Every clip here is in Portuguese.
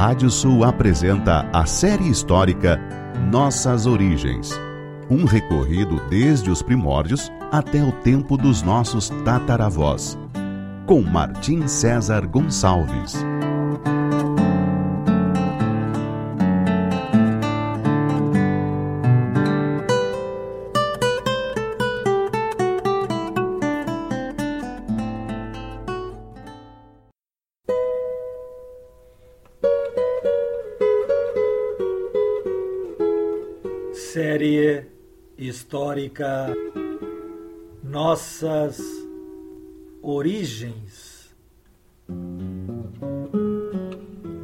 Rádio Sul apresenta a série histórica Nossas Origens. Um recorrido desde os primórdios até o tempo dos nossos tataravós. Com Martim César Gonçalves. Série histórica Nossas Origens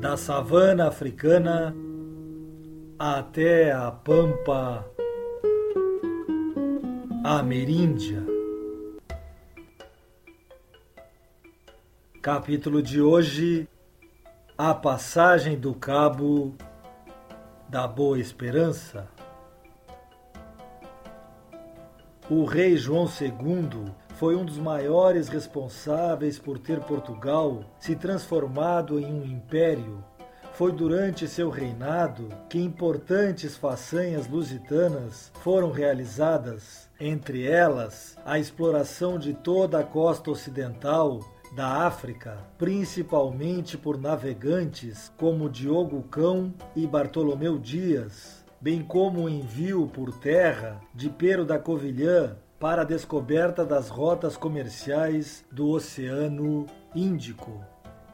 da savana africana até a pampa ameríndia. Capítulo de hoje: A passagem do Cabo da Boa Esperança. O rei João II foi um dos maiores responsáveis por ter Portugal se transformado em um império. Foi durante seu reinado que importantes façanhas lusitanas foram realizadas, entre elas a exploração de toda a costa ocidental da África, principalmente por navegantes como Diogo Cão e Bartolomeu Dias, bem como o envio por terra de Pero da Covilhã para a descoberta das rotas comerciais do Oceano Índico.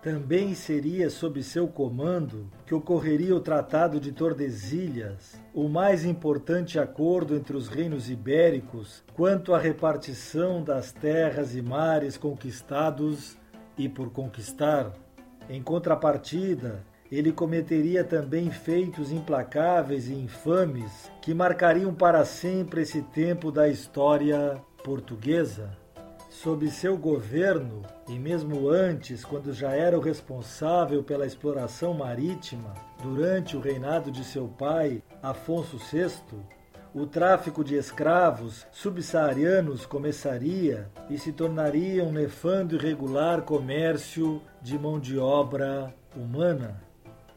Também seria sob seu comando que ocorreria o Tratado de Tordesilhas, o mais importante acordo entre os reinos ibéricos quanto à repartição das terras e mares conquistados e por conquistar. Em contrapartida, ele cometeria também feitos implacáveis e infames que marcariam para sempre esse tempo da história portuguesa. Sob seu governo, e mesmo antes, quando já era o responsável pela exploração marítima, durante o reinado de seu pai, Afonso VI, o tráfico de escravos subsaarianos começaria e se tornaria um nefando e irregular comércio de mão de obra humana.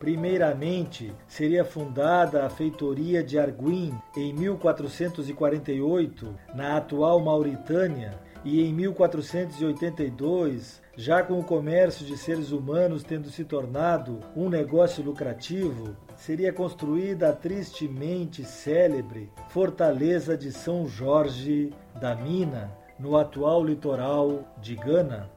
Primeiramente, seria fundada a feitoria de Arguim em 1448, na atual Mauritânia, e em 1482, já com o comércio de seres humanos tendo se tornado um negócio lucrativo, seria construída a tristemente célebre Fortaleza de São Jorge da Mina, no atual litoral de Gana.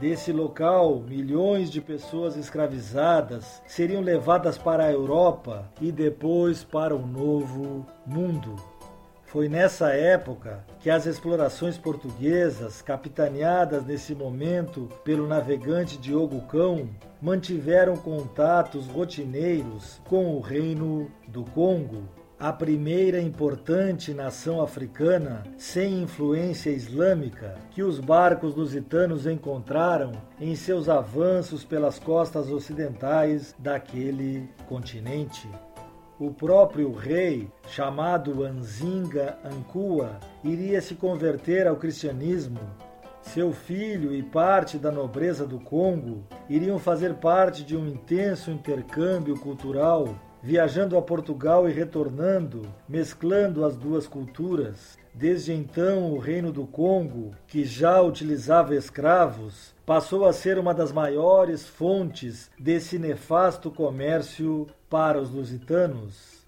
Desse local, milhões de pessoas escravizadas seriam levadas para a Europa e depois para o Novo Mundo. Foi nessa época que as explorações portuguesas, capitaneadas nesse momento pelo navegante Diogo Cão, mantiveram contatos rotineiros com o Reino do Congo, a primeira importante nação africana sem influência islâmica que os barcos lusitanos encontraram em seus avanços pelas costas ocidentais daquele continente. O próprio rei, chamado Anzinga Ankua, iria se converter ao cristianismo. Seu filho e parte da nobreza do Congo iriam fazer parte de um intenso intercâmbio cultural viajando a Portugal e retornando, mesclando as duas culturas. Desde então, o Reino do Congo, que já utilizava escravos, passou a ser uma das maiores fontes desse nefasto comércio para os lusitanos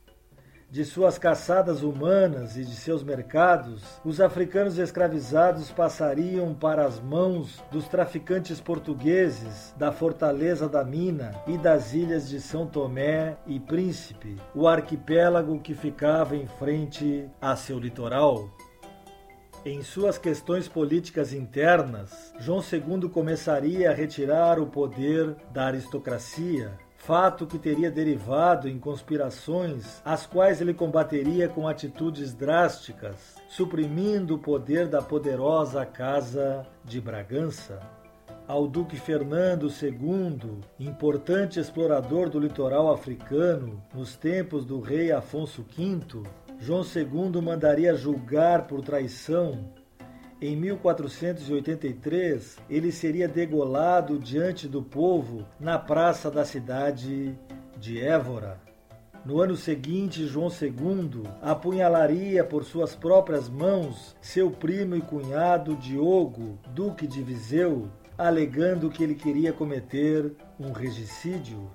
de suas caçadas humanas e de seus mercados, os africanos escravizados passariam para as mãos dos traficantes portugueses da Fortaleza da Mina e das ilhas de São Tomé e Príncipe, o arquipélago que ficava em frente a seu litoral. Em suas questões políticas internas, João II começaria a retirar o poder da aristocracia fato que teria derivado em conspirações, as quais ele combateria com atitudes drásticas, suprimindo o poder da poderosa Casa de Bragança. Ao Duque Fernando II, importante explorador do litoral africano nos tempos do rei Afonso V, João II mandaria julgar por traição em 1483, ele seria degolado diante do povo na praça da cidade de Évora. No ano seguinte, João II apunhalaria por suas próprias mãos seu primo e cunhado Diogo, duque de Viseu, alegando que ele queria cometer um regicídio.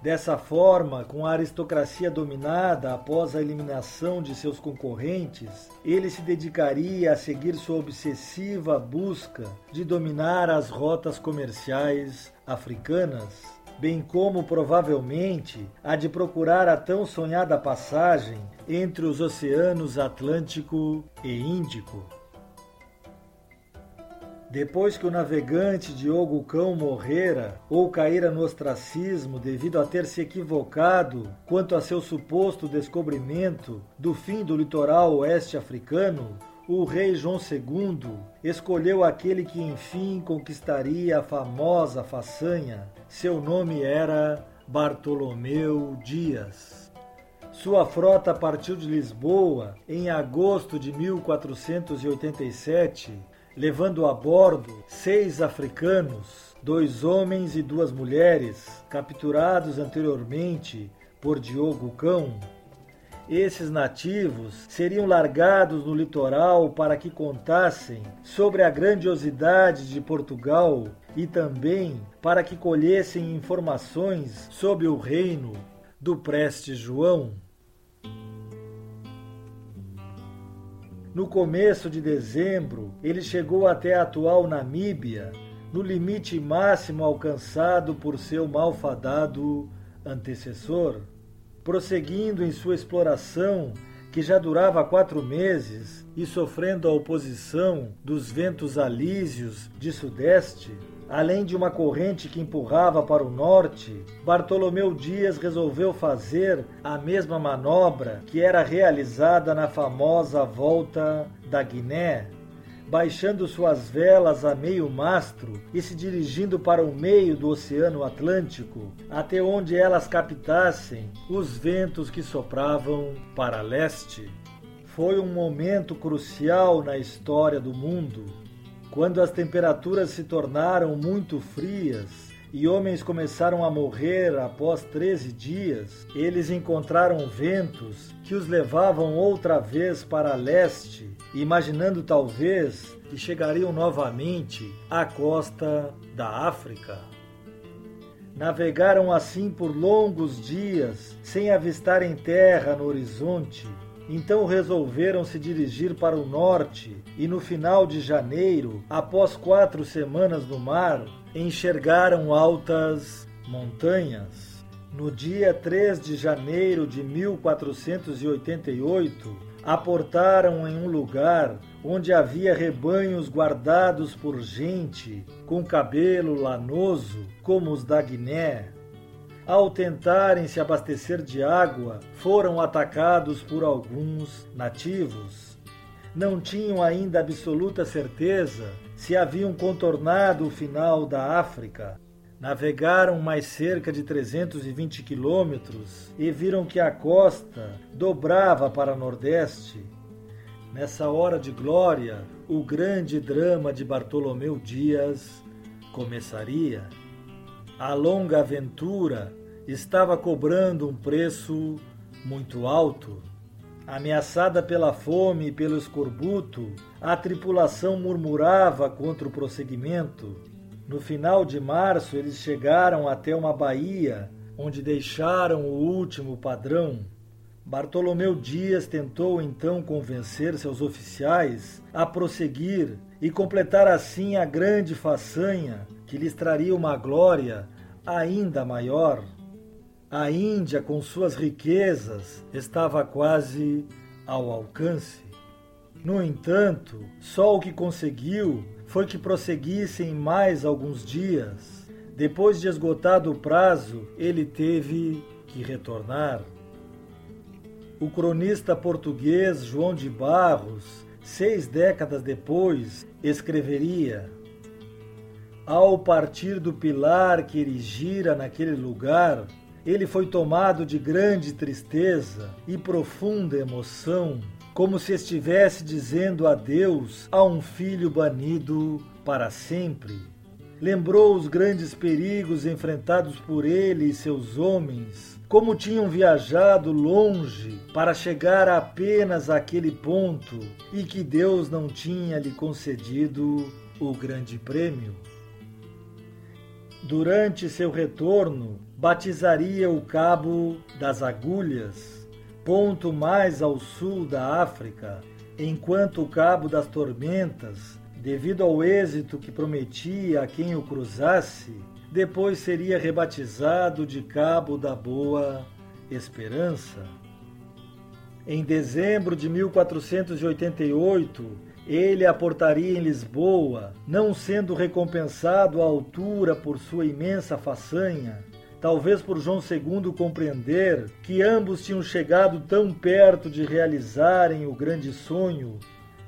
Dessa forma, com a aristocracia dominada após a eliminação de seus concorrentes, ele se dedicaria a seguir sua obsessiva busca de dominar as rotas comerciais africanas bem como provavelmente a de procurar a tão sonhada passagem entre os oceanos Atlântico e Índico. Depois que o navegante Diogo Cão morrera ou caíra no ostracismo devido a ter se equivocado quanto a seu suposto descobrimento do fim do litoral oeste africano, o rei João II escolheu aquele que enfim conquistaria a famosa façanha. Seu nome era Bartolomeu Dias. Sua frota partiu de Lisboa em agosto de 1487, levando a bordo seis africanos, dois homens e duas mulheres, capturados anteriormente por Diogo Cão, esses nativos seriam largados no litoral para que contassem sobre a grandiosidade de Portugal e também para que colhessem informações sobre o reino do Preste João. No começo de dezembro, ele chegou até a atual Namíbia, no limite máximo alcançado por seu malfadado antecessor. Prosseguindo em sua exploração, que já durava quatro meses, e sofrendo a oposição dos ventos alísios de sudeste, além de uma corrente que empurrava para o norte, Bartolomeu Dias resolveu fazer a mesma manobra que era realizada na famosa Volta da Guiné, baixando suas velas a meio mastro e se dirigindo para o meio do Oceano Atlântico, até onde elas captassem os ventos que sopravam para leste. Foi um momento crucial na história do mundo, quando as temperaturas se tornaram muito frias e homens começaram a morrer após 13 dias, eles encontraram ventos que os levavam outra vez para leste, imaginando talvez que chegariam novamente à costa da África. Navegaram assim por longos dias, sem avistarem terra no horizonte. Então resolveram se dirigir para o norte e no final de janeiro, após quatro semanas no mar, enxergaram altas montanhas. No dia 3 de janeiro de 1488, aportaram em um lugar onde havia rebanhos guardados por gente com cabelo lanoso, como os da Guiné. Ao tentarem se abastecer de água, foram atacados por alguns nativos. Não tinham ainda absoluta certeza se haviam contornado o final da África, navegaram mais cerca de 320 quilômetros e viram que a costa dobrava para nordeste. Nessa hora de glória, o grande drama de Bartolomeu Dias começaria. A longa aventura estava cobrando um preço muito alto. Ameaçada pela fome e pelo escorbuto, a tripulação murmurava contra o prosseguimento. No final de março, eles chegaram até uma baía onde deixaram o último padrão. Bartolomeu Dias tentou então convencer seus oficiais a prosseguir e completar assim a grande façanha que lhes traria uma glória ainda maior. A Índia, com suas riquezas, estava quase ao alcance. No entanto, só o que conseguiu foi que prosseguissem mais alguns dias. Depois de esgotado o prazo, ele teve que retornar. O cronista português João de Barros, seis décadas depois, escreveria: Ao partir do pilar que erigira naquele lugar, ele foi tomado de grande tristeza e profunda emoção, como se estivesse dizendo adeus a um filho banido para sempre. Lembrou os grandes perigos enfrentados por ele e seus homens, como tinham viajado longe para chegar apenas àquele ponto e que Deus não tinha lhe concedido o grande prêmio. Durante seu retorno, batizaria o Cabo das Agulhas, ponto mais ao sul da África, enquanto o Cabo das Tormentas, devido ao êxito que prometia a quem o cruzasse, depois seria rebatizado de Cabo da Boa Esperança. Em dezembro de 1488, ele aportaria em Lisboa, não sendo recompensado à altura por sua imensa façanha, talvez por João II compreender que ambos tinham chegado tão perto de realizarem o grande sonho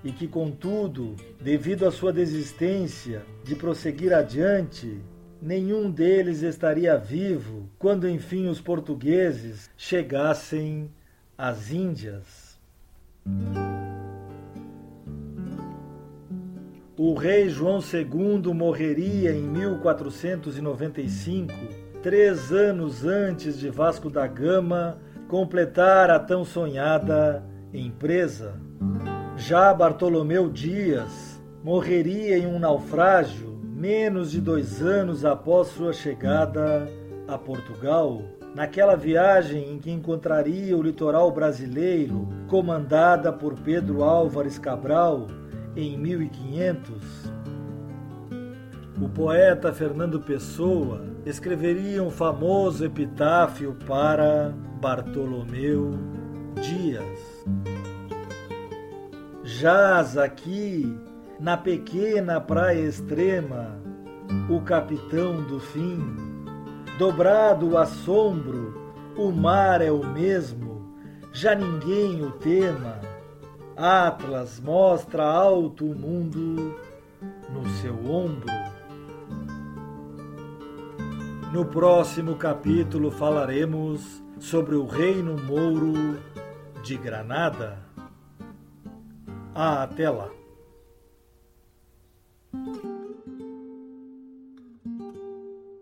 e que, contudo, devido à sua desistência de prosseguir adiante, nenhum deles estaria vivo quando enfim os portugueses chegassem às Índias. O rei João II morreria em 1495, três anos antes de Vasco da Gama completar a tão sonhada empresa. Já Bartolomeu Dias morreria em um naufrágio menos de dois anos após sua chegada a Portugal, naquela viagem em que encontraria o litoral brasileiro, comandada por Pedro Álvares Cabral em 1500, o poeta Fernando Pessoa escreveria um famoso epitáfio para Bartolomeu Dias. Jaz aqui, na pequena praia extrema, o capitão do fim, dobrado o assombro, o mar é o mesmo, já ninguém o tema Atlas mostra alto o mundo no seu ombro. No próximo capítulo falaremos sobre o Reino Mouro de Granada. Até lá!